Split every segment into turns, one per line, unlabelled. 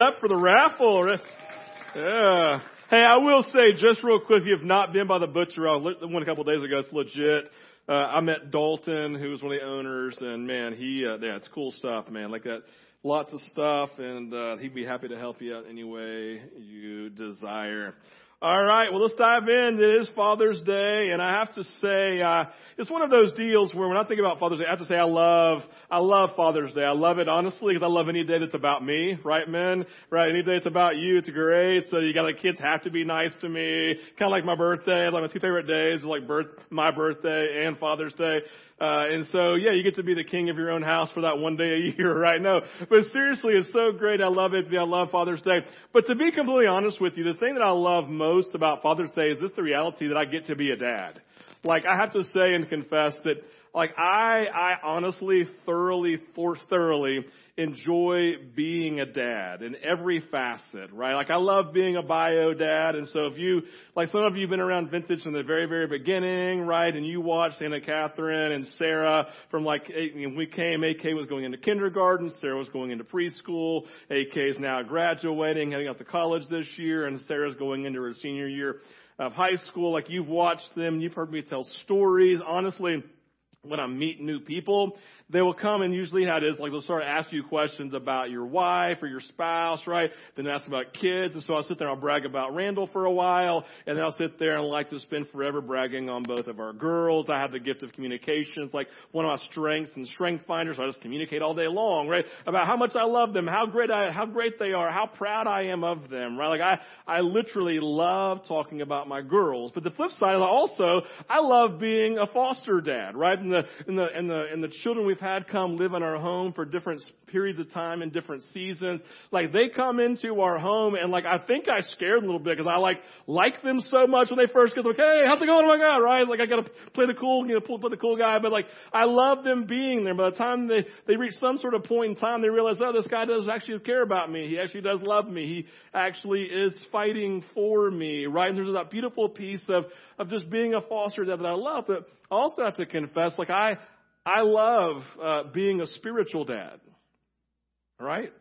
up for the raffle. Yeah. Hey, I will say just real quick, if you have not been by the butcher, I went a couple of days ago. It's legit. Uh, I met Dalton, who was one of the owners, and man, he, uh, yeah, it's cool stuff, man. Like that, lots of stuff, and uh, he'd be happy to help you out any way you desire. All right, well, let's dive in. It is Father's Day, and I have to say, uh, it's one of those deals where when I think about Father's Day, I have to say I love, I love Father's Day. I love it honestly because I love any day that's about me, right, men? Right? Any day it's about you, it's great. So you got like kids have to be nice to me, kind of like my birthday. Like my two favorite days, is like birth, my birthday and Father's Day. Uh, and so, yeah, you get to be the king of your own house for that one day a year, right? No, but seriously, it's so great. I love it. I love Father's Day. But to be completely honest with you, the thing that I love most about Father's Day is this the reality that I get to be a dad. Like, I have to say and confess that, like, I, I honestly, thoroughly, for thoroughly enjoy being a dad in every facet, right? Like I love being a bio dad. And so if you, like some of you have been around vintage from the very, very beginning, right? And you watched Anna Catherine and Sarah from like, when we came, AK was going into kindergarten, Sarah was going into preschool, AK is now graduating, heading off to college this year, and Sarah's going into her senior year of high school. Like you've watched them, you've heard me tell stories. Honestly, when I meet new people, they will come and usually how it is, like they'll start to ask you questions about your wife or your spouse, right? Then ask about kids. And so I'll sit there and I'll brag about Randall for a while. And then I'll sit there and like to spend forever bragging on both of our girls. I have the gift of communication. It's like one of my strengths and strength finders. So I just communicate all day long, right? About how much I love them, how great I, how great they are, how proud I am of them, right? Like I, I literally love talking about my girls. But the flip side is also, I love being a foster dad, right? And the, and the, and the, and the children we we've had come live in our home for different periods of time and different seasons. Like they come into our home and like I think I scared them a little bit because I like like them so much when they first get like, hey, how's it going? Oh my God, right? Like I gotta play the cool, you know, play the cool guy, but like I love them being there. By the time they they reach some sort of point in time, they realize, oh, this guy does actually care about me. He actually does love me. He actually is fighting for me, right? And there's that beautiful piece of of just being a foster dad that I love. But I also have to confess, like I I love uh, being a spiritual dad. Right?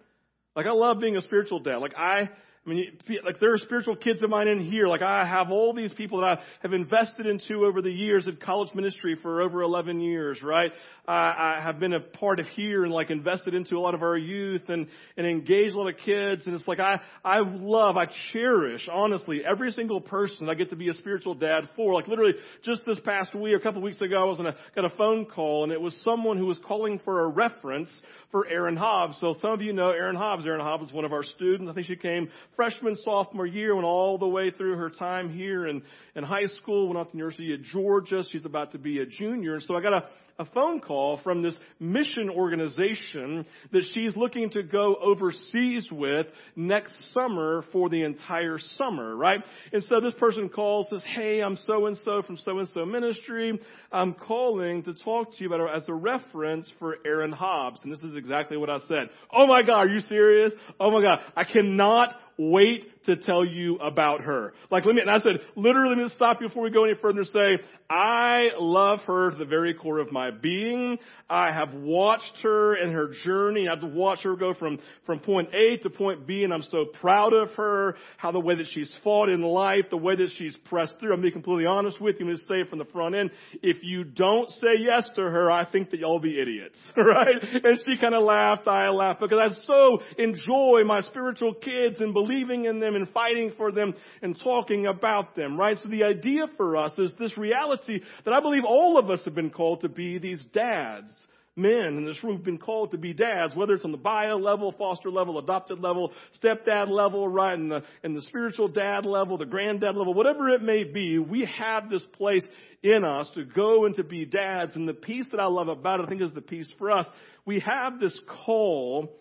Like I love being a spiritual dad. Like I I mean, like there are spiritual kids of mine in here. Like I have all these people that I have invested into over the years of college ministry for over 11 years, right? I, I have been a part of here and like invested into a lot of our youth and, and engaged a lot of kids. And it's like I, I love, I cherish, honestly, every single person I get to be a spiritual dad for. Like literally just this past week, a couple of weeks ago, I was in a, got a phone call and it was someone who was calling for a reference for Erin Hobbs. So some of you know Erin Hobbs. Erin Hobbs is one of our students. I think she came freshman, sophomore year, went all the way through her time here in, in high school, went off to the University of Georgia. She's about to be a junior. And so I got a, a phone call from this mission organization that she's looking to go overseas with next summer for the entire summer, right? And so this person calls, says, hey, I'm so and so from so and so ministry. I'm calling to talk to you about her as a reference for Erin Hobbs. And this is exactly what I said. Oh my God, are you serious? Oh my God, I cannot wait to tell you about her. Like, let me, and I said, literally, let me stop you before we go any further and say, I love her to the very core of my being. I have watched her and her journey. I've watched her go from, from point A to point B, and I'm so proud of her, how the way that she's fought in life, the way that she's pressed through. I'm being completely honest with you. I'm going to say it from the front end. If you don't say yes to her, I think that y'all be idiots, right? And she kind of laughed, I laughed, because I so enjoy my spiritual kids and believing in them and fighting for them and talking about them, right? So the idea for us is this reality that I believe all of us have been called to be these dads. Men in this room have been called to be dads, whether it's on the bio level, foster level, adopted level, stepdad level, right, in the, in the spiritual dad level, the granddad level, whatever it may be, we have this place in us to go and to be dads. And the piece that I love about it, I think is the piece for us. We have this call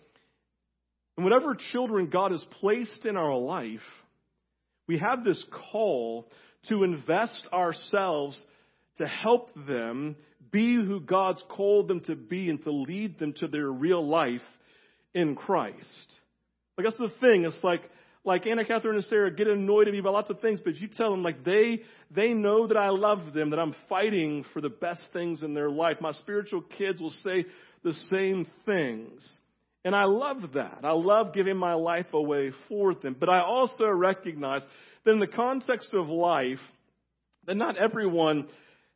and whatever children God has placed in our life, we have this call to invest ourselves to help them be who God's called them to be and to lead them to their real life in Christ. Like that's the thing. It's like like Anna Catherine and Sarah get annoyed at me about lots of things, but you tell them like they they know that I love them, that I'm fighting for the best things in their life. My spiritual kids will say the same things. And I love that. I love giving my life away for them. But I also recognize that in the context of life, that not everyone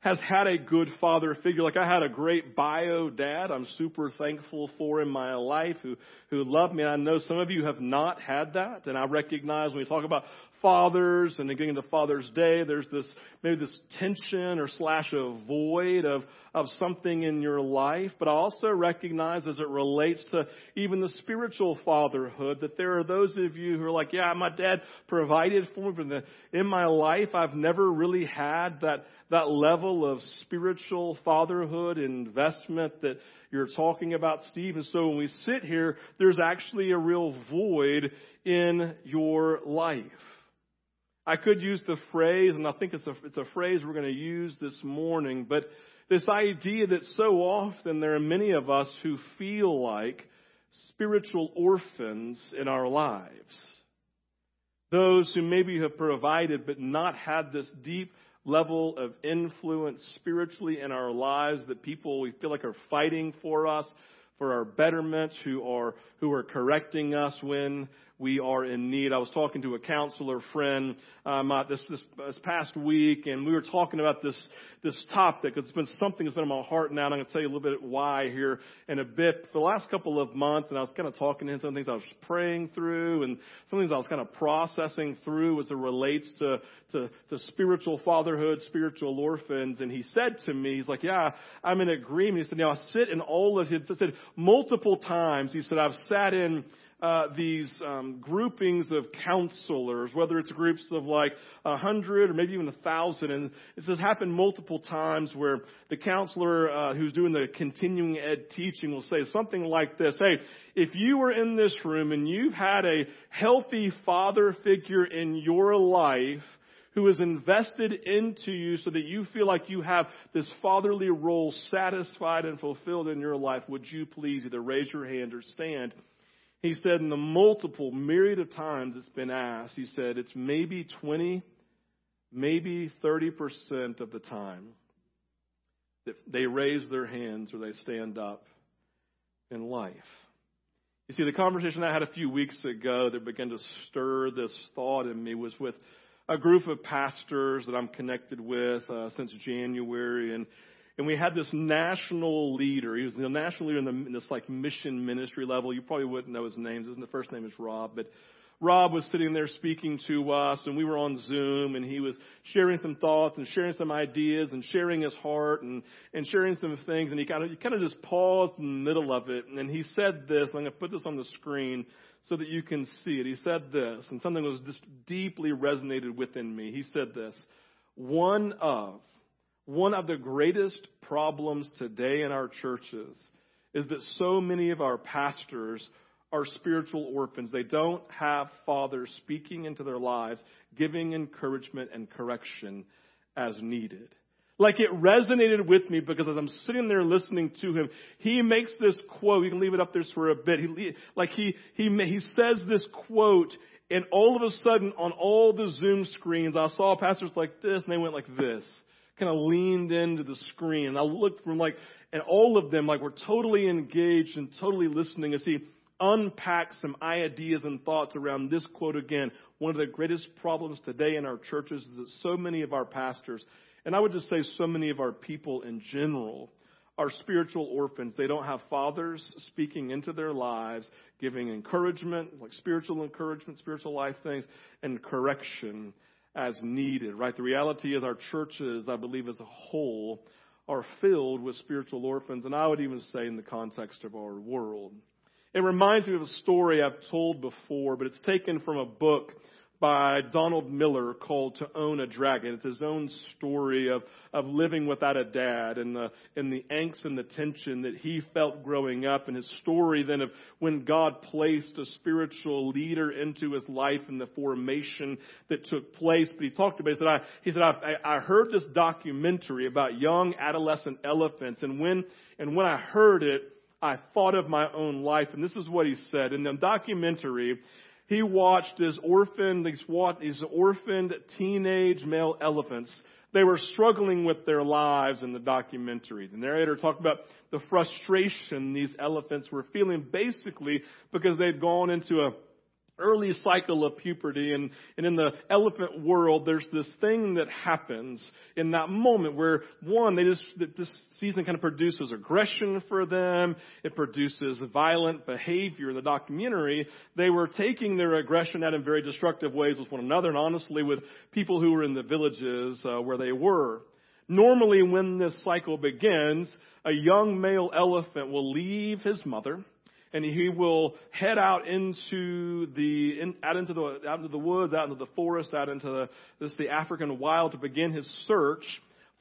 has had a good father figure. Like I had a great bio dad I'm super thankful for in my life who, who loved me. And I know some of you have not had that. And I recognize when we talk about fathers and getting into Father's Day, there's this maybe this tension or slash a void of, of something in your life. But I also recognize as it relates to even the spiritual fatherhood that there are those of you who are like, yeah, my dad provided for me, but in my life I've never really had that that level of spiritual fatherhood investment that you're talking about, Steve. And so when we sit here, there's actually a real void in your life. I could use the phrase, and I think it's a, it's a phrase we're going to use this morning, but this idea that so often there are many of us who feel like spiritual orphans in our lives. Those who maybe have provided but not had this deep level of influence spiritually in our lives that people we feel like are fighting for us, for our betterment, who are, who are correcting us when we are in need. I was talking to a counselor friend um, uh, this, this, this past week, and we were talking about this this topic. It's been something that's been on my heart now, and I'm going to tell you a little bit why here in a bit. The last couple of months, and I was kind of talking to him some things I was praying through, and some things I was kind of processing through as it relates to to, to spiritual fatherhood, spiritual orphans. And he said to me, he's like, "Yeah, I'm in agreement." He said, "Now I sit in all of." He said multiple times. He said, "I've sat in." Uh, these um, groupings of counselors, whether it's groups of like a hundred or maybe even a thousand, and it has happened multiple times where the counselor uh, who's doing the continuing ed teaching will say something like this: "Hey, if you were in this room and you've had a healthy father figure in your life." who is invested into you so that you feel like you have this fatherly role satisfied and fulfilled in your life, would you please either raise your hand or stand? He said, in the multiple myriad of times it's been asked, he said, it's maybe 20, maybe 30% of the time that they raise their hands or they stand up in life. You see, the conversation I had a few weeks ago that began to stir this thought in me was with a group of pastors that I'm connected with uh, since January, and and we had this national leader. He was the national leader in, the, in this like mission ministry level. You probably wouldn't know his name. His first name is Rob, but Rob was sitting there speaking to us, and we were on Zoom, and he was sharing some thoughts and sharing some ideas and sharing his heart and and sharing some things. And he kind of he kind of just paused in the middle of it, and he said this. I'm going to put this on the screen so that you can see it. He said this, and something was just deeply resonated within me. He said this: one of one of the greatest problems today in our churches is that so many of our pastors are spiritual orphans. They don't have fathers speaking into their lives, giving encouragement and correction as needed. Like it resonated with me because as I'm sitting there listening to him, he makes this quote. You can leave it up there for a bit. He, like he, he, he says this quote and all of a sudden on all the Zoom screens, I saw pastors like this and they went like this kind of leaned into the screen. And I looked from like, and all of them like were totally engaged and totally listening as he unpacked some ideas and thoughts around this quote again. One of the greatest problems today in our churches is that so many of our pastors, and I would just say so many of our people in general, are spiritual orphans. They don't have fathers speaking into their lives, giving encouragement, like spiritual encouragement, spiritual life things, and correction as needed, right? The reality is our churches, I believe, as a whole, are filled with spiritual orphans, and I would even say in the context of our world. It reminds me of a story I've told before, but it's taken from a book by Donald Miller called To Own a Dragon. It's his own story of, of living without a dad and the, and the angst and the tension that he felt growing up and his story then of when God placed a spiritual leader into his life and the formation that took place. But he talked about, he said, I, he said, I, I heard this documentary about young adolescent elephants and when, and when I heard it, I thought of my own life. And this is what he said. In the documentary, he watched his orphaned, these, these orphaned teenage male elephants. They were struggling with their lives in the documentary. The narrator talked about the frustration these elephants were feeling basically because they'd gone into a early cycle of puberty and, and in the elephant world there's this thing that happens in that moment where one they just this season kind of produces aggression for them. It produces violent behavior. The documentary they were taking their aggression out in very destructive ways with one another and honestly with people who were in the villages uh, where they were. Normally when this cycle begins a young male elephant will leave his mother and he will head out into the in, out into the out into the woods, out into the forest, out into the this the African wild to begin his search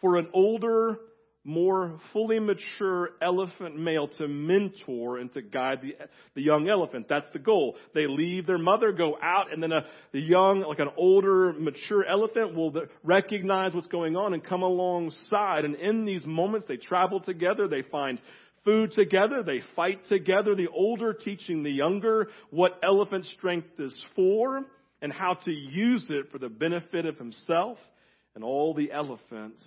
for an older, more fully mature elephant male to mentor and to guide the the young elephant. That's the goal. They leave their mother, go out, and then a the young, like an older, mature elephant will recognize what's going on and come alongside. And in these moments, they travel together. They find food together. They fight together. The older teaching the younger what elephant strength is for and how to use it for the benefit of himself and all the elephants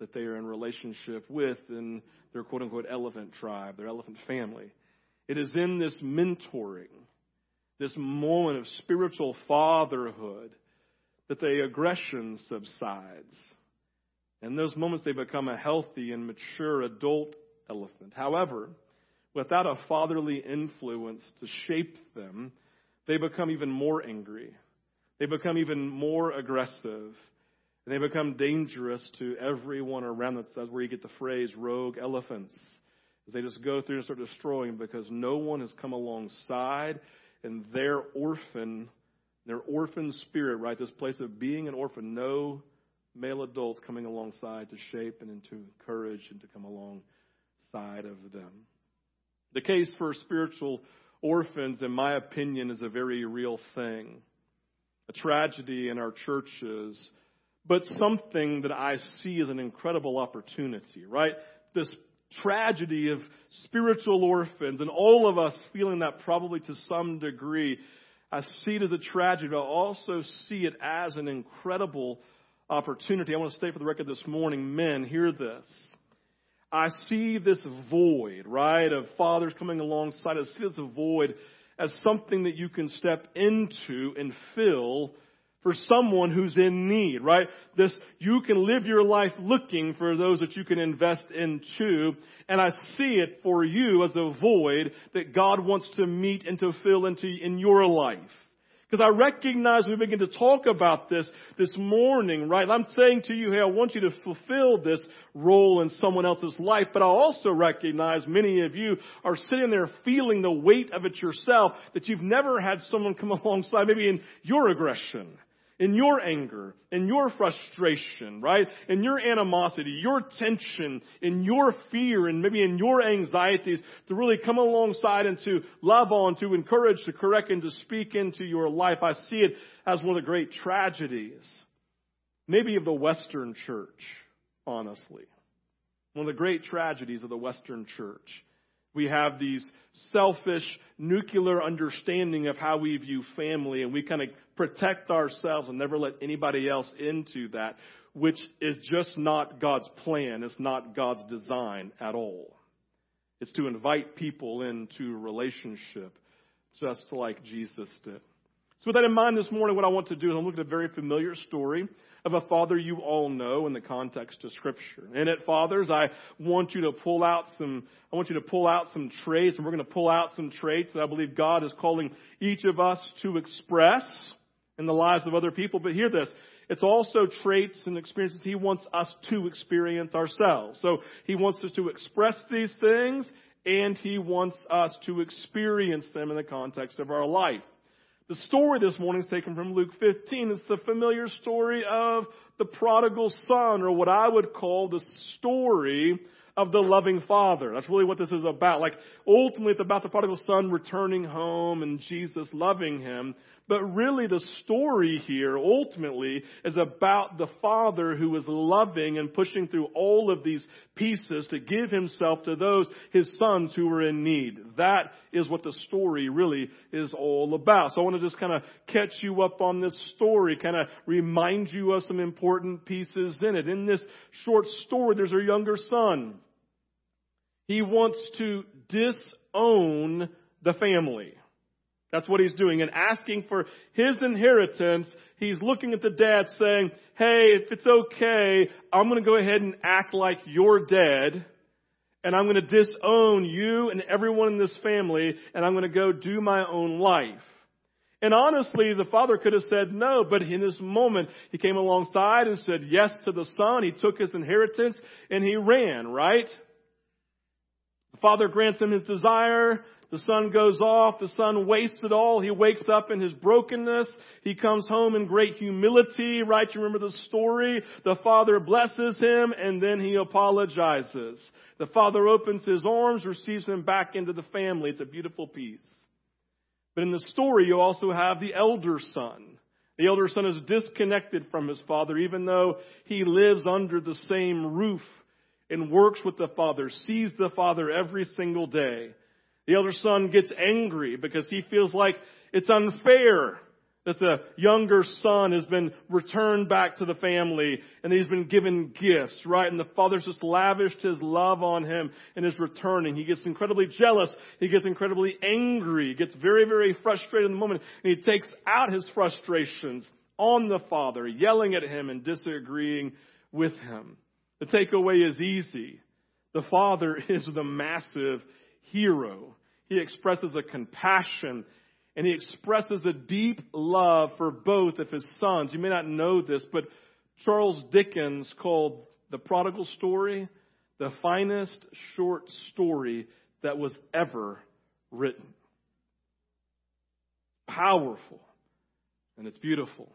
that they are in relationship with in their quote unquote elephant tribe, their elephant family. It is in this mentoring, this moment of spiritual fatherhood, that the aggression subsides. In those moments, they become a healthy and mature adult elephant. However, without a fatherly influence to shape them, they become even more angry. They become even more aggressive. And they become dangerous to everyone around them. That's where you get the phrase rogue elephants. They just go through and start destroying because no one has come alongside and their orphan, their orphan spirit, right? This place of being an orphan, no male adults coming alongside to shape and to encourage and to come along side of them. The case for spiritual orphans, in my opinion, is a very real thing. A tragedy in our churches, but something that I see as an incredible opportunity, right? This tragedy of spiritual orphans, and all of us feeling that probably to some degree. I see it as a tragedy, but I also see it as an incredible opportunity. I want to state for the record this morning, men, hear this. I see this void, right, of fathers coming alongside. I see this void as something that you can step into and fill for someone who's in need, right? This, you can live your life looking for those that you can invest into. And I see it for you as a void that God wants to meet and to fill into in your life. Because I recognize we begin to talk about this this morning, right? I'm saying to you, hey, I want you to fulfill this role in someone else's life, but I also recognize many of you are sitting there feeling the weight of it yourself that you've never had someone come alongside, maybe in your aggression in your anger, in your frustration, right? In your animosity, your tension, in your fear, and maybe in your anxieties to really come alongside and to love on, to encourage, to correct, and to speak into your life. I see it as one of the great tragedies, maybe of the Western church, honestly. One of the great tragedies of the Western church. We have these selfish, nuclear understanding of how we view family, and we kind of protect ourselves and never let anybody else into that, which is just not God's plan. It's not God's design at all. It's to invite people into relationship just like Jesus did. So with that in mind this morning, what I want to do is I'm looking at a very familiar story of a father you all know in the context of scripture. And at fathers, I want you to pull out some, I want you to pull out some traits and we're going to pull out some traits that I believe God is calling each of us to express in the lives of other people. But hear this. It's also traits and experiences he wants us to experience ourselves. So he wants us to express these things and he wants us to experience them in the context of our life. The story this morning is taken from Luke 15. It's the familiar story of the prodigal son, or what I would call the story of the loving father. That's really what this is about. Like, ultimately it's about the prodigal son returning home and Jesus loving him. But really the story here ultimately is about the father who is loving and pushing through all of these pieces to give himself to those, his sons who are in need. That is what the story really is all about. So I want to just kind of catch you up on this story, kind of remind you of some important pieces in it. In this short story, there's a younger son. He wants to disown the family. That's what he's doing. And asking for his inheritance, he's looking at the dad saying, hey, if it's okay, I'm going to go ahead and act like you're dead. And I'm going to disown you and everyone in this family. And I'm going to go do my own life. And honestly, the father could have said no, but in this moment, he came alongside and said yes to the son. He took his inheritance and he ran, right? The father grants him his desire. The son goes off. The son wastes it all. He wakes up in his brokenness. He comes home in great humility, right? You remember the story? The father blesses him and then he apologizes. The father opens his arms, receives him back into the family. It's a beautiful piece. But in the story, you also have the elder son. The elder son is disconnected from his father, even though he lives under the same roof and works with the father, sees the father every single day. The elder son gets angry because he feels like it's unfair that the younger son has been returned back to the family and he's been given gifts, right? And the father's just lavished his love on him and is returning. He gets incredibly jealous. He gets incredibly angry. Gets very, very frustrated in the moment and he takes out his frustrations on the father, yelling at him and disagreeing with him. The takeaway is easy. The father is the massive hero. He expresses a compassion and he expresses a deep love for both of his sons. You may not know this, but Charles Dickens called The Prodigal Story the finest short story that was ever written. Powerful and it's beautiful.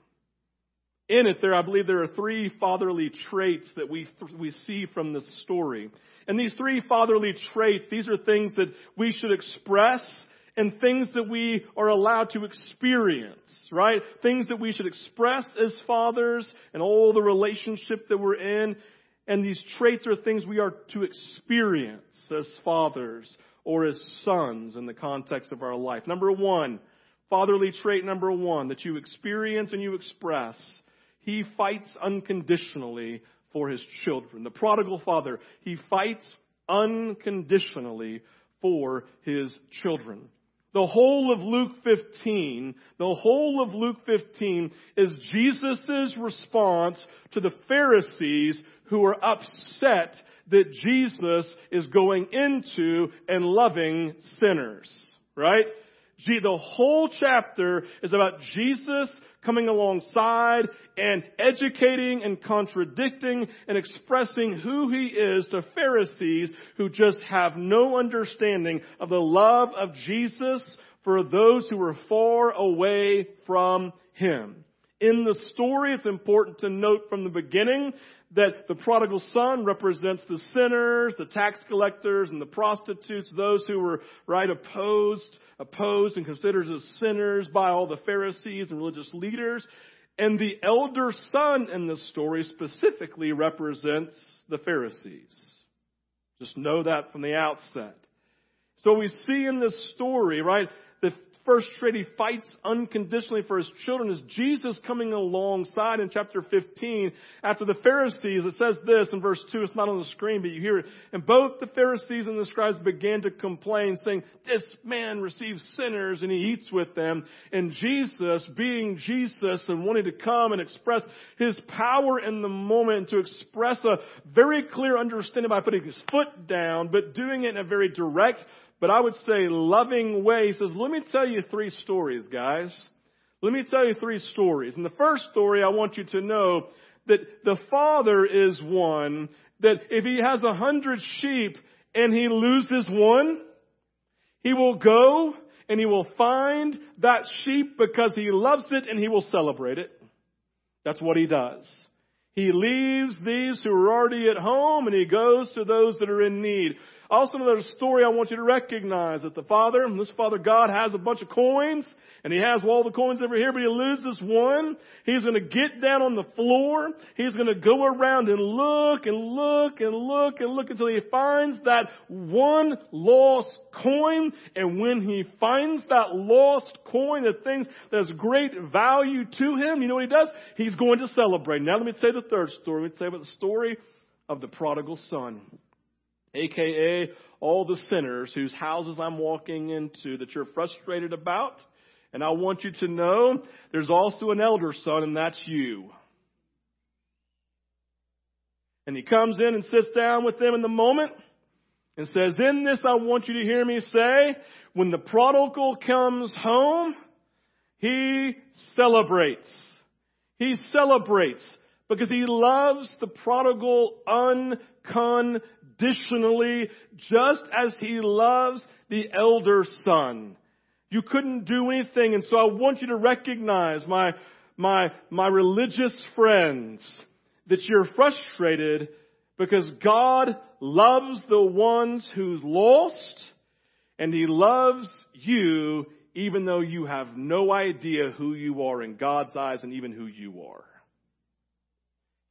In it, there, I believe there are three fatherly traits that we, we see from this story. And these three fatherly traits, these are things that we should express and things that we are allowed to experience, right? Things that we should express as fathers and all the relationship that we're in. And these traits are things we are to experience as fathers or as sons in the context of our life. Number one, fatherly trait number one that you experience and you express he fights unconditionally for his children. The prodigal father, he fights unconditionally for his children. The whole of Luke 15, the whole of Luke 15 is Jesus' response to the Pharisees who are upset that Jesus is going into and loving sinners. Right? Gee, the whole chapter is about Jesus coming alongside and educating and contradicting and expressing who he is to Pharisees who just have no understanding of the love of Jesus for those who were far away from him. In the story, it's important to note from the beginning that the prodigal son represents the sinners, the tax collectors, and the prostitutes, those who were, right, opposed, opposed and considered as sinners by all the Pharisees and religious leaders. And the elder son in the story specifically represents the Pharisees. Just know that from the outset. So we see in this story, right, first trait he fights unconditionally for his children is Jesus coming alongside in chapter 15 after the Pharisees. It says this in verse 2. It's not on the screen, but you hear it. And both the Pharisees and the scribes began to complain, saying, This man receives sinners and he eats with them. And Jesus, being Jesus and wanting to come and express his power in the moment to express a very clear understanding by putting his foot down, but doing it in a very direct, but I would say loving way. He says, let me tell you three stories, guys. Let me tell you three stories. And the first story, I want you to know that the father is one that if he has a hundred sheep and he loses one, he will go and he will find that sheep because he loves it and he will celebrate it. That's what he does. He leaves these who are already at home and he goes to those that are in need. Also another story I want you to recognize that the Father, this Father God has a bunch of coins and he has all the coins over here, but he loses one. He's going to get down on the floor. He's going to go around and look and look and look and look until he finds that one lost coin. And when he finds that lost coin, the things that's great value to him, you know what he does? He's going to celebrate. Now let me say the third story. Let me say about the story of the prodigal son aka all the sinners whose houses I'm walking into that you're frustrated about. And I want you to know there's also an elder son, and that's you. And he comes in and sits down with them in the moment and says, In this, I want you to hear me say, when the prodigal comes home, he celebrates. He celebrates because he loves the prodigal unconditionally unconditionally, just as he loves the elder son. You couldn't do anything, and so I want you to recognize, my, my, my religious friends, that you're frustrated because God loves the ones who's lost, and He loves you even though you have no idea who you are in God's eyes and even who you are.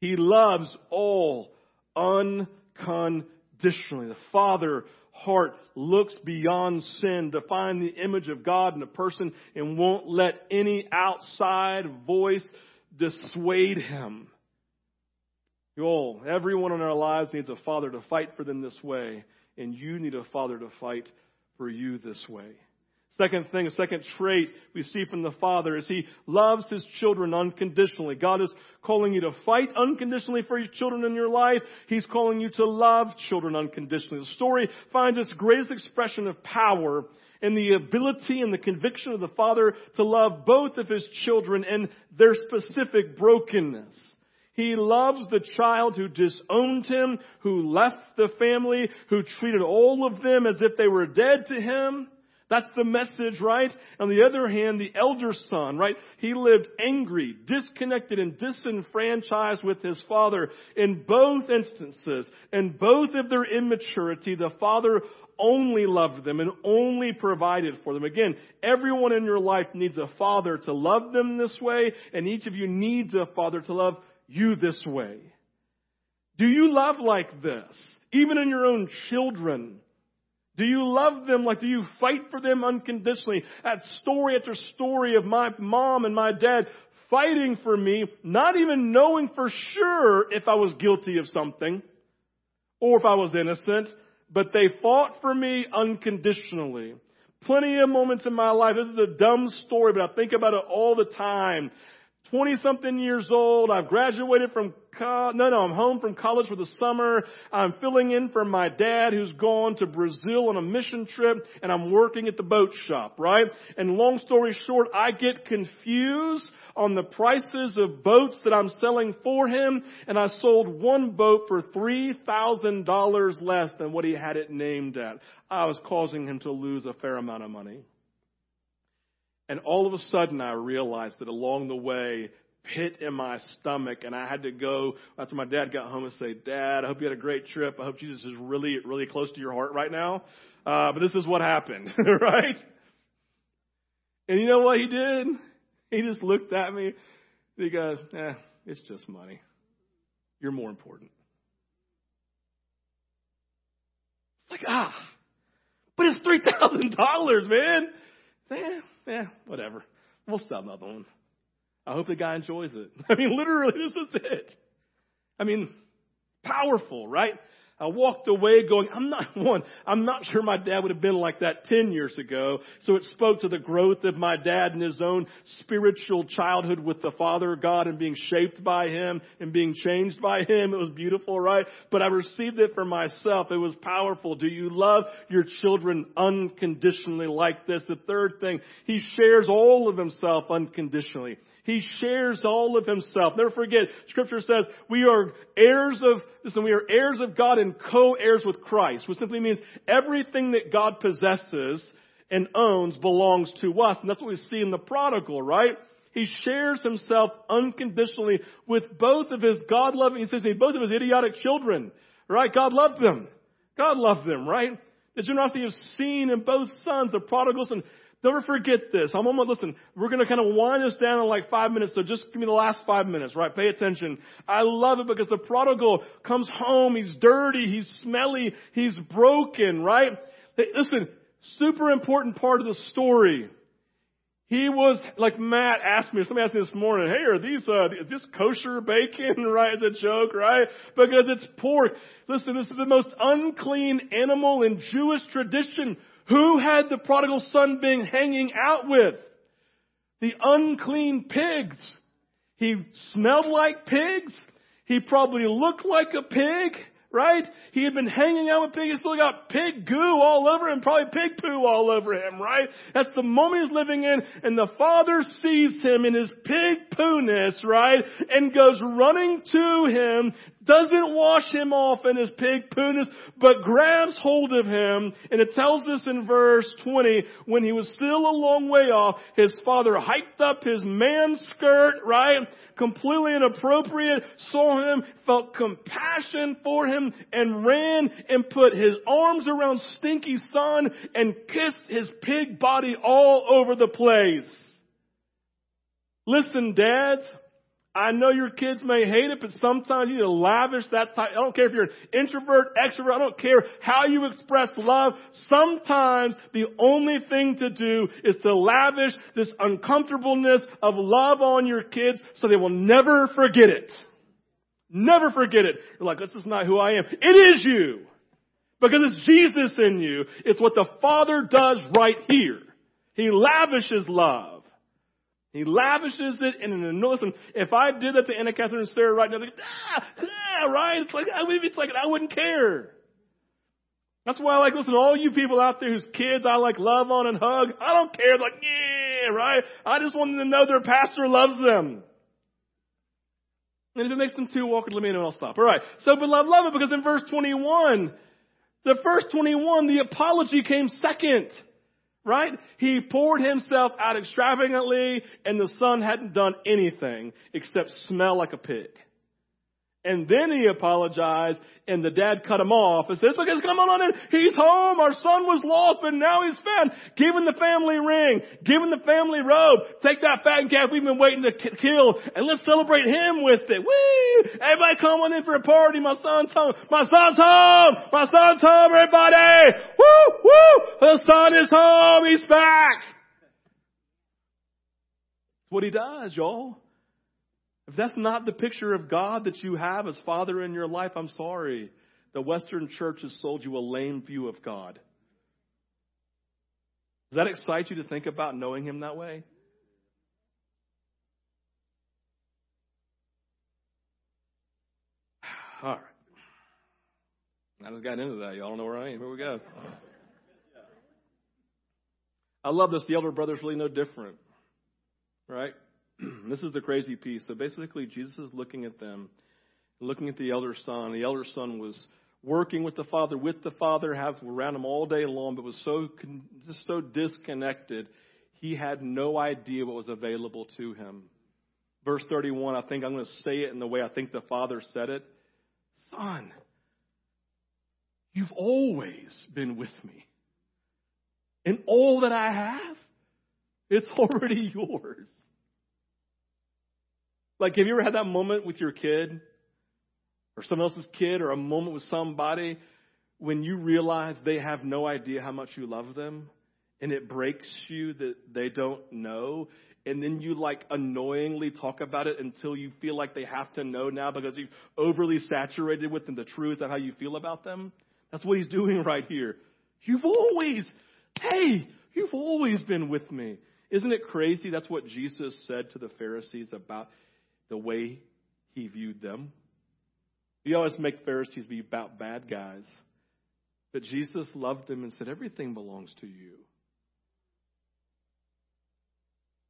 He loves all unconditionally the Father heart looks beyond sin to find the image of God in a person and won't let any outside voice dissuade him. Y'all, everyone in our lives needs a father to fight for them this way, and you need a father to fight for you this way. Second thing, a second trait we see from the Father is He loves His children unconditionally. God is calling you to fight unconditionally for your children in your life. He's calling you to love children unconditionally. The story finds its greatest expression of power in the ability and the conviction of the Father to love both of His children and their specific brokenness. He loves the child who disowned him, who left the family, who treated all of them as if they were dead to him. That's the message, right? On the other hand, the elder son, right? He lived angry, disconnected, and disenfranchised with his father. In both instances, in both of their immaturity, the father only loved them and only provided for them. Again, everyone in your life needs a father to love them this way, and each of you needs a father to love you this way. Do you love like this? Even in your own children? Do you love them like, do you fight for them unconditionally? That story after story of my mom and my dad fighting for me, not even knowing for sure if I was guilty of something or if I was innocent, but they fought for me unconditionally. Plenty of moments in my life, this is a dumb story, but I think about it all the time. 20 something years old. I've graduated from, co- no, no, I'm home from college for the summer. I'm filling in for my dad who's gone to Brazil on a mission trip and I'm working at the boat shop, right? And long story short, I get confused on the prices of boats that I'm selling for him and I sold one boat for $3,000 less than what he had it named at. I was causing him to lose a fair amount of money. And all of a sudden, I realized that along the way, pit in my stomach, and I had to go after my dad got home and say, Dad, I hope you had a great trip. I hope Jesus is really, really close to your heart right now. Uh, but this is what happened, right? And you know what he did? He just looked at me. He goes, eh, it's just money. You're more important. It's like, ah, but it's $3,000, man. Eh, eh, whatever. We'll sell another one. I hope the guy enjoys it. I mean, literally, this is it. I mean, powerful, right? I walked away going, I'm not one, I'm not sure my dad would have been like that 10 years ago. So it spoke to the growth of my dad and his own spiritual childhood with the Father God and being shaped by Him and being changed by Him. It was beautiful, right? But I received it for myself. It was powerful. Do you love your children unconditionally like this? The third thing, He shares all of Himself unconditionally. He shares all of himself. Never forget, scripture says we are heirs of, listen, we are heirs of God and co-heirs with Christ, which simply means everything that God possesses and owns belongs to us. And that's what we see in the prodigal, right? He shares himself unconditionally with both of his God loving, he says, both of his idiotic children. Right? God loved them. God loved them, right? The generosity of seeing in both sons, the prodigals, and never forget this. I'm almost, listen, we're going to kind of wind this down in like five minutes, so just give me the last five minutes, right? Pay attention. I love it because the prodigal comes home, he's dirty, he's smelly, he's broken, right? Listen, super important part of the story. He was, like Matt asked me, somebody asked me this morning, hey, are these, uh, is this kosher bacon, right? It's a joke, right? Because it's pork. Listen, this is the most unclean animal in Jewish tradition. Who had the prodigal son been hanging out with? The unclean pigs. He smelled like pigs. He probably looked like a pig right? He had been hanging out with pigs. He still got pig goo all over him, probably pig poo all over him, right? That's the moment he's living in, and the father sees him in his pig poo-ness, right? And goes running to him, doesn't wash him off in his pig poo-ness, but grabs hold of him, and it tells us in verse 20, when he was still a long way off, his father hyped up his man skirt, right? completely inappropriate, saw him, felt compassion for him, and ran and put his arms around Stinky Son and kissed his pig body all over the place. Listen, dads, I know your kids may hate it, but sometimes you need to lavish that type. I don't care if you're an introvert, extrovert, I don't care how you express love. Sometimes the only thing to do is to lavish this uncomfortableness of love on your kids so they will never forget it. Never forget it. You're like, this is not who I am. It is you. Because it's Jesus in you. It's what the Father does right here. He lavishes love. He lavishes it in an listen, if I did that to Anna Catherine and Sarah right now, they'd ah, ah, right? It's like, I it's like, I wouldn't care. That's why I like, listen, all you people out there whose kids I like love on and hug, I don't care. Like, yeah, right? I just want them to know their pastor loves them. And if it makes them too awkward, let me know and I'll stop. All right. So, beloved, love it because in verse 21, the first 21, the apology came second. Right? He poured himself out extravagantly and the son hadn't done anything except smell like a pig. And then he apologized and the dad cut him off and said, it's okay, come on in. He's home. Our son was lost, but now he's found. Give him the family ring. Give him the family robe. Take that fattened calf we've been waiting to kill and let's celebrate him with it. Woo! Everybody come on in for a party. My son's home. My son's home. My son's home, everybody. Woo! Woo! The son is home. He's back. That's what he does, y'all. If that's not the picture of God that you have as Father in your life, I'm sorry. The Western church has sold you a lame view of God. Does that excite you to think about knowing Him that way? All right. I just got into that. Y'all don't know where I am. Here we go. I love this. The elder brother's really no different. Right? this is the crazy piece. So basically, Jesus is looking at them, looking at the elder son. The elder son was working with the father, with the father, has around him all day long, but was so just so disconnected, he had no idea what was available to him. Verse 31, I think I'm going to say it in the way I think the father said it. Son, you've always been with me. And all that I have, it's already yours. Like, have you ever had that moment with your kid or someone else's kid or a moment with somebody when you realize they have no idea how much you love them and it breaks you that they don't know? And then you like annoyingly talk about it until you feel like they have to know now because you've overly saturated with them the truth of how you feel about them. That's what he's doing right here. You've always, hey, you've always been with me. Isn't it crazy? That's what Jesus said to the Pharisees about the way he viewed them. We always make Pharisees be about bad guys. But Jesus loved them and said, Everything belongs to you.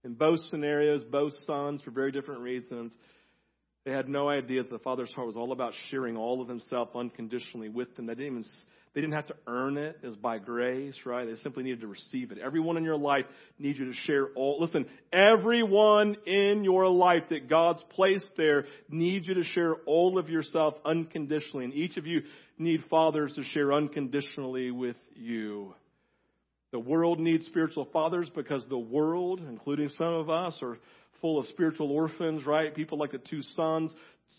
In both scenarios, both sons, for very different reasons, they had no idea that the Father's heart was all about sharing all of Himself unconditionally with them. They didn't even, They didn't have to earn it. It was by grace, right? They simply needed to receive it. Everyone in your life needs you to share all. Listen, everyone in your life that God's placed there needs you to share all of yourself unconditionally. And each of you need fathers to share unconditionally with you. The world needs spiritual fathers because the world, including some of us, are full of spiritual orphans, right? People like the two sons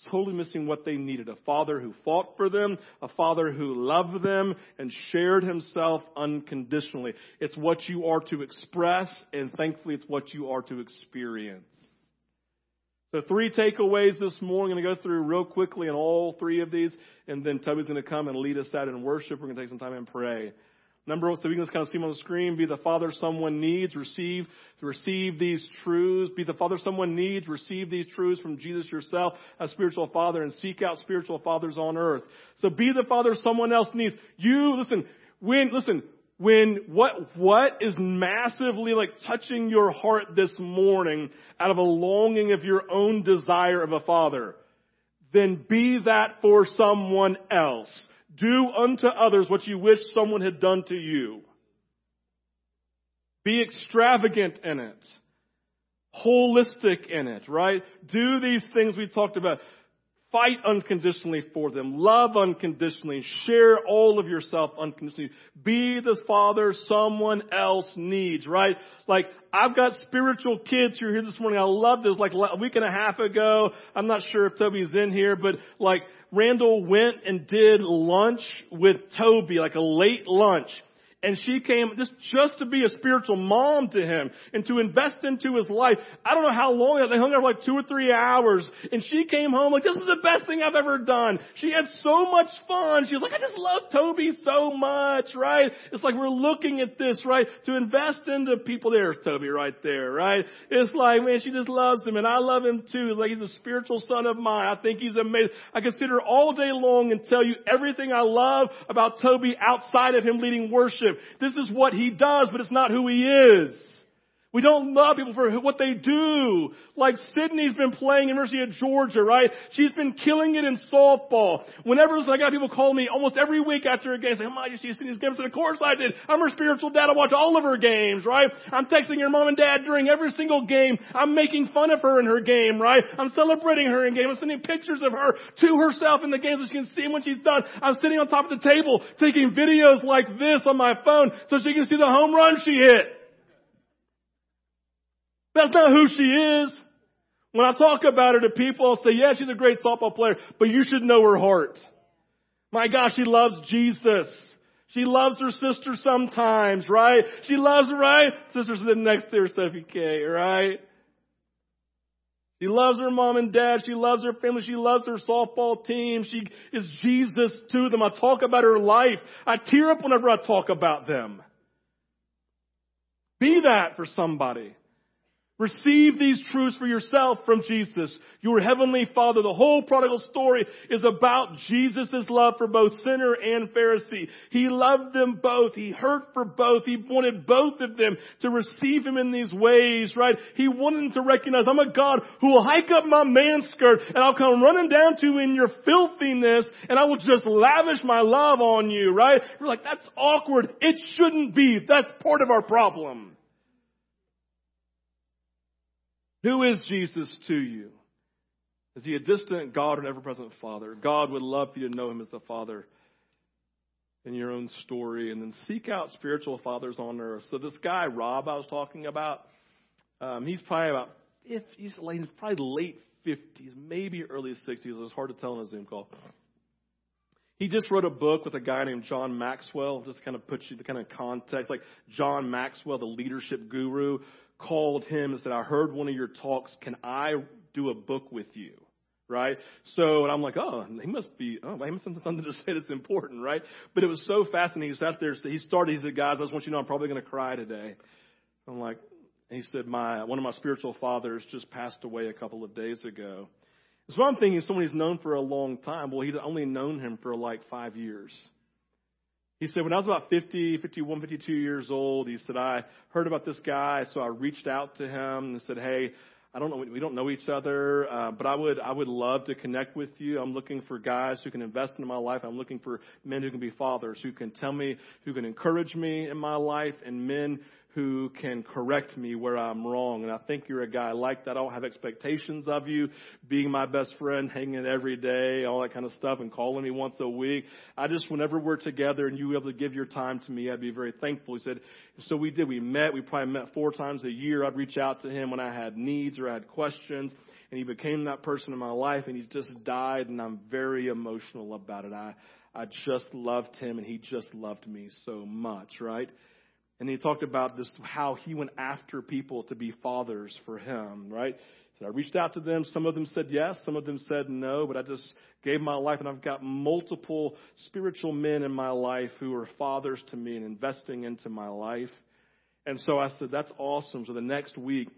totally missing what they needed. A father who fought for them, a father who loved them and shared himself unconditionally. It's what you are to express, and thankfully, it's what you are to experience. So, three takeaways this morning. I'm going to go through real quickly in all three of these, and then Toby's going to come and lead us out in worship. We're going to take some time and pray. Number one, so we can just kind of see them on the screen. Be the father someone needs. Receive, receive these truths. Be the father someone needs. Receive these truths from Jesus yourself as spiritual father and seek out spiritual fathers on earth. So be the father someone else needs. You, listen, when, listen, when what, what is massively like touching your heart this morning out of a longing of your own desire of a father, then be that for someone else. Do unto others what you wish someone had done to you. Be extravagant in it. Holistic in it, right? Do these things we talked about. Fight unconditionally for them. Love unconditionally. Share all of yourself unconditionally. Be the father someone else needs, right? Like, I've got spiritual kids who are here this morning. I love this. Like a week and a half ago, I'm not sure if Toby's in here, but like, Randall went and did lunch with Toby, like a late lunch and she came just, just to be a spiritual mom to him and to invest into his life. I don't know how long they hung out for like two or three hours and she came home like, this is the best thing I've ever done. She had so much fun. She was like, I just love Toby so much, right? It's like we're looking at this, right? To invest into people. There's Toby right there, right? It's like, man, she just loves him and I love him too. It's like he's a spiritual son of mine. I think he's amazing. I consider all day long and tell you everything I love about Toby outside of him leading worship. This is what he does, but it's not who he is. We don't love people for what they do. Like Sydney's been playing University of Georgia, right? She's been killing it in softball. Whenever I got people call me almost every week after a game, saying, "Mom, you see Sydney's games?" And of course I did. I'm her spiritual dad. I watch all of her games, right? I'm texting her mom and dad during every single game. I'm making fun of her in her game, right? I'm celebrating her in game. I'm sending pictures of her to herself in the games so she can see when she's done. I'm sitting on top of the table taking videos like this on my phone so she can see the home run she hit. That's not who she is. When I talk about her to people, I'll say, yeah, she's a great softball player, but you should know her heart. My gosh, she loves Jesus. She loves her sister sometimes, right? She loves, her, right? Sister's sitting next to her, Steffi K, right? She loves her mom and dad. She loves her family. She loves her softball team. She is Jesus to them. I talk about her life. I tear up whenever I talk about them. Be that for somebody. Receive these truths for yourself from Jesus, your heavenly Father. The whole prodigal story is about Jesus' love for both sinner and Pharisee. He loved them both. He hurt for both. He wanted both of them to receive Him in these ways, right? He wanted to recognize, I'm a God who will hike up my man skirt and I'll come running down to you in your filthiness and I will just lavish my love on you, right? You're like, that's awkward. It shouldn't be. That's part of our problem. Who is Jesus to you? Is he a distant God or an ever present Father? God would love for you to know him as the Father in your own story and then seek out spiritual fathers on earth. So this guy, Rob, I was talking about, um, he's probably about, if he's late, he's probably late 50s, maybe early 60s. It's hard to tell in a Zoom call. He just wrote a book with a guy named John Maxwell, just to kind of put you the kind of context, like John Maxwell, the leadership guru, called him and said, I heard one of your talks. Can I do a book with you? Right? So, and I'm like, oh, he must be, oh, he must have something to say that's important, right? But it was so fascinating. He sat there, he started, he said, guys, I just want you to know I'm probably going to cry today. I'm like, he said, my, one of my spiritual fathers just passed away a couple of days ago. So I'm thinking someone he's known for a long time. Well, he'd only known him for like five years. He said, when I was about 50, 51, 52 years old, he said, I heard about this guy, so I reached out to him and said, hey, I don't know. We don't know each other, uh, but I would I would love to connect with you. I'm looking for guys who can invest in my life. I'm looking for men who can be fathers, who can tell me, who can encourage me in my life, and men who can correct me where I'm wrong. And I think you're a guy like that. I don't have expectations of you being my best friend, hanging every day, all that kind of stuff, and calling me once a week. I just, whenever we're together and you able to give your time to me, I'd be very thankful. He said, so we did. We met. We probably met four times a year. I'd reach out to him when I had needs or I had questions. And he became that person in my life and he's just died and I'm very emotional about it. I, I just loved him and he just loved me so much, right? And he talked about this, how he went after people to be fathers for him, right? So I reached out to them. Some of them said yes, some of them said no, but I just gave my life and I've got multiple spiritual men in my life who are fathers to me and investing into my life. And so I said, that's awesome. So the next week,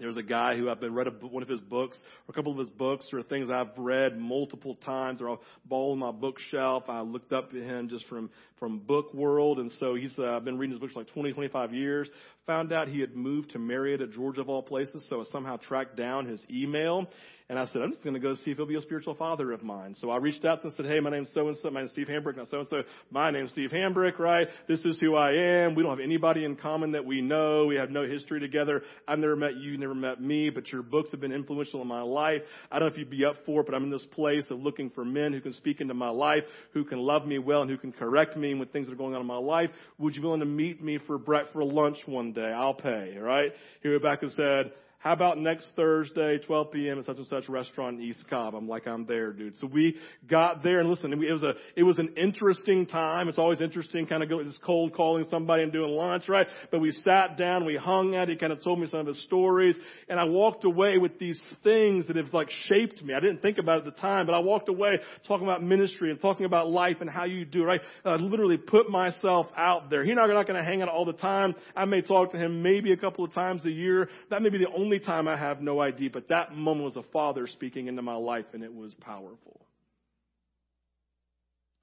there's a guy who I've been read a, one of his books, or a couple of his books, or things I've read multiple times, or I'll ball in my bookshelf. I looked up to him just from from Book World, and so he's uh, I've been reading his books for like 20, 25 years. Found out he had moved to Marietta, Georgia, of all places, so I somehow tracked down his email and I said, I'm just going to go see if he'll be a spiritual father of mine. So I reached out and said, Hey, my name's so and so. My name's Steve Hambrick, not so and so. My name's Steve Hambrick, right? This is who I am. We don't have anybody in common that we know. We have no history together. I've never met you, never met me, but your books have been influential in my life. I don't know if you'd be up for it, but I'm in this place of looking for men who can speak into my life, who can love me well, and who can correct me with things that are going on in my life. Would you be willing to meet me for breakfast for lunch one day? I'll pay, right? He went back and said, how about next Thursday, 12 p.m. at such and such restaurant in East Cobb? I'm like, I'm there, dude. So we got there and listen, it was a, it was an interesting time. It's always interesting kind of going this cold calling somebody and doing lunch, right? But we sat down, we hung out, he kind of told me some of his stories, and I walked away with these things that have like shaped me. I didn't think about it at the time, but I walked away talking about ministry and talking about life and how you do, right? I literally put myself out there. He and I are not going to hang out all the time. I may talk to him maybe a couple of times a year. That may be the only only time I have no idea, but that moment was a father speaking into my life, and it was powerful.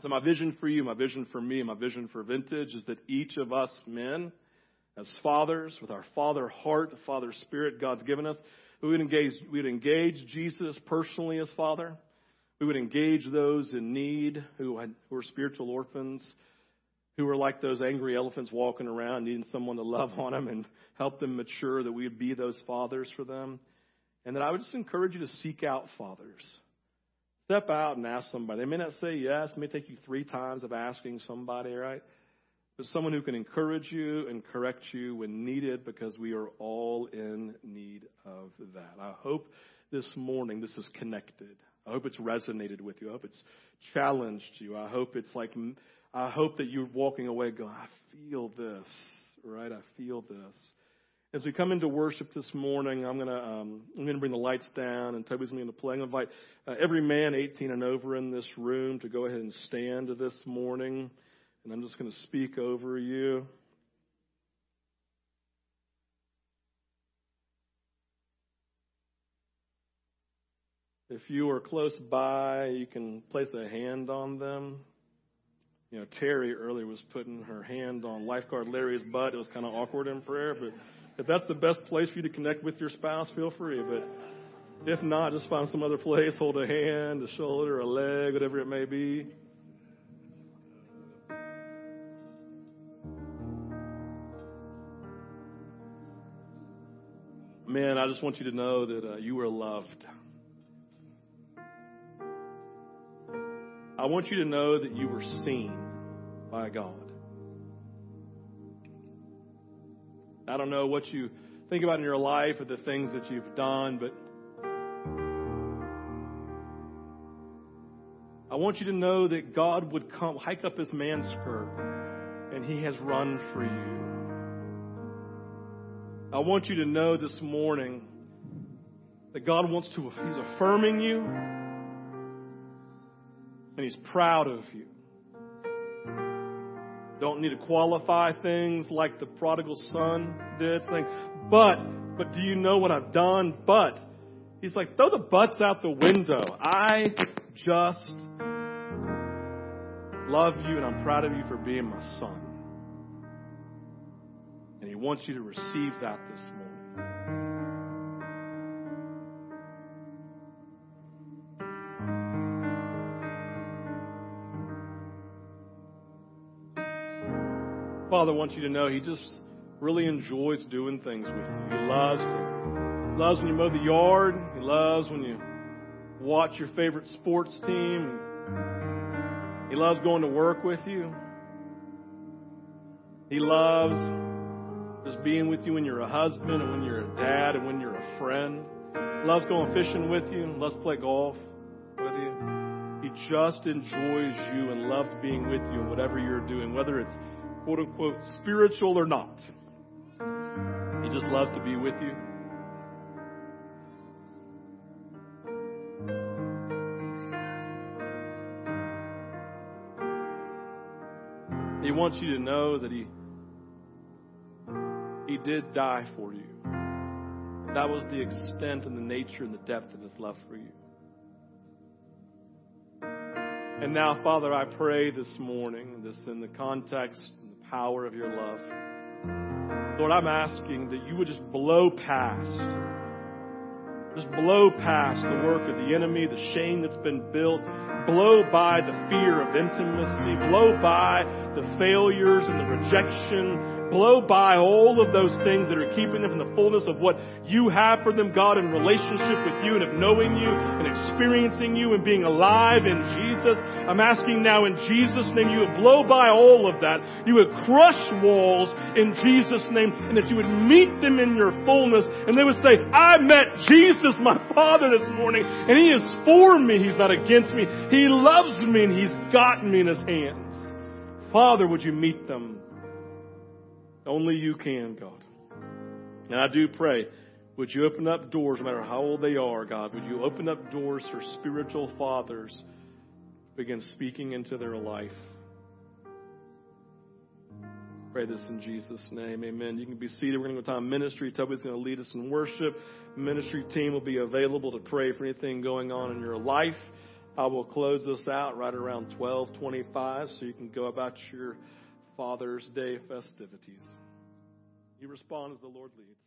So, my vision for you, my vision for me, my vision for Vintage is that each of us men, as fathers, with our father heart, the father spirit God's given us, we would engage, we would engage Jesus personally as father. We would engage those in need who, had, who are spiritual orphans who are like those angry elephants walking around needing someone to love on them and help them mature, that we would be those fathers for them. And that I would just encourage you to seek out fathers. Step out and ask somebody. They may not say yes. It may take you three times of asking somebody, right? But someone who can encourage you and correct you when needed because we are all in need of that. I hope this morning this is connected. I hope it's resonated with you. I hope it's challenged you. I hope it's like I hope that you're walking away going, I feel this, right? I feel this. As we come into worship this morning, I'm gonna um, I'm gonna bring the lights down, and Toby's to play. I'm gonna invite uh, every man 18 and over in this room to go ahead and stand this morning, and I'm just to speak over you. If you are close by, you can place a hand on them. You know, Terry earlier was putting her hand on lifeguard Larry's butt. It was kind of awkward in prayer, but if that's the best place for you to connect with your spouse, feel free. But if not, just find some other place, hold a hand, a shoulder, a leg, whatever it may be. Man, I just want you to know that uh, you are loved. I want you to know that you were seen by God. I don't know what you think about in your life or the things that you've done, but I want you to know that God would come, hike up his man's skirt, and he has run for you. I want you to know this morning that God wants to, he's affirming you and He's proud of you. Don't need to qualify things like the prodigal son did, saying, but, but do you know what I've done? But, He's like, throw the butts out the window. I just love you and I'm proud of you for being my son. And He wants you to receive that this morning. Father wants you to know He just really enjoys doing things with you. He loves to, loves when you mow the yard. He loves when you watch your favorite sports team. He loves going to work with you. He loves just being with you when you're a husband and when you're a dad and when you're a friend. He loves going fishing with you. Loves play golf with you. He just enjoys you and loves being with you in whatever you're doing, whether it's quote unquote spiritual or not. He just loves to be with you. He wants you to know that he he did die for you. That was the extent and the nature and the depth of his love for you. And now, Father, I pray this morning, this in the context power of your love. Lord, I'm asking that you would just blow past, just blow past the work of the enemy, the shame that's been built, blow by the fear of intimacy, blow by the failures and the rejection blow by all of those things that are keeping them from the fullness of what you have for them, God, in relationship with you and of knowing you and experiencing you and being alive in Jesus. I'm asking now in Jesus' name you would blow by all of that. You would crush walls in Jesus' name and that you would meet them in your fullness and they would say, I met Jesus, my Father, this morning and He is for me. He's not against me. He loves me and He's got me in His hands. Father, would you meet them? Only you can, God. And I do pray, would you open up doors, no matter how old they are, God? Would you open up doors for spiritual fathers begin speaking into their life? Pray this in Jesus' name. Amen. You can be seated. We're going to go time ministry. Toby's going to lead us in worship. Ministry team will be available to pray for anything going on in your life. I will close this out right around 1225 so you can go about your Father's Day festivities. You respond as the Lord leads.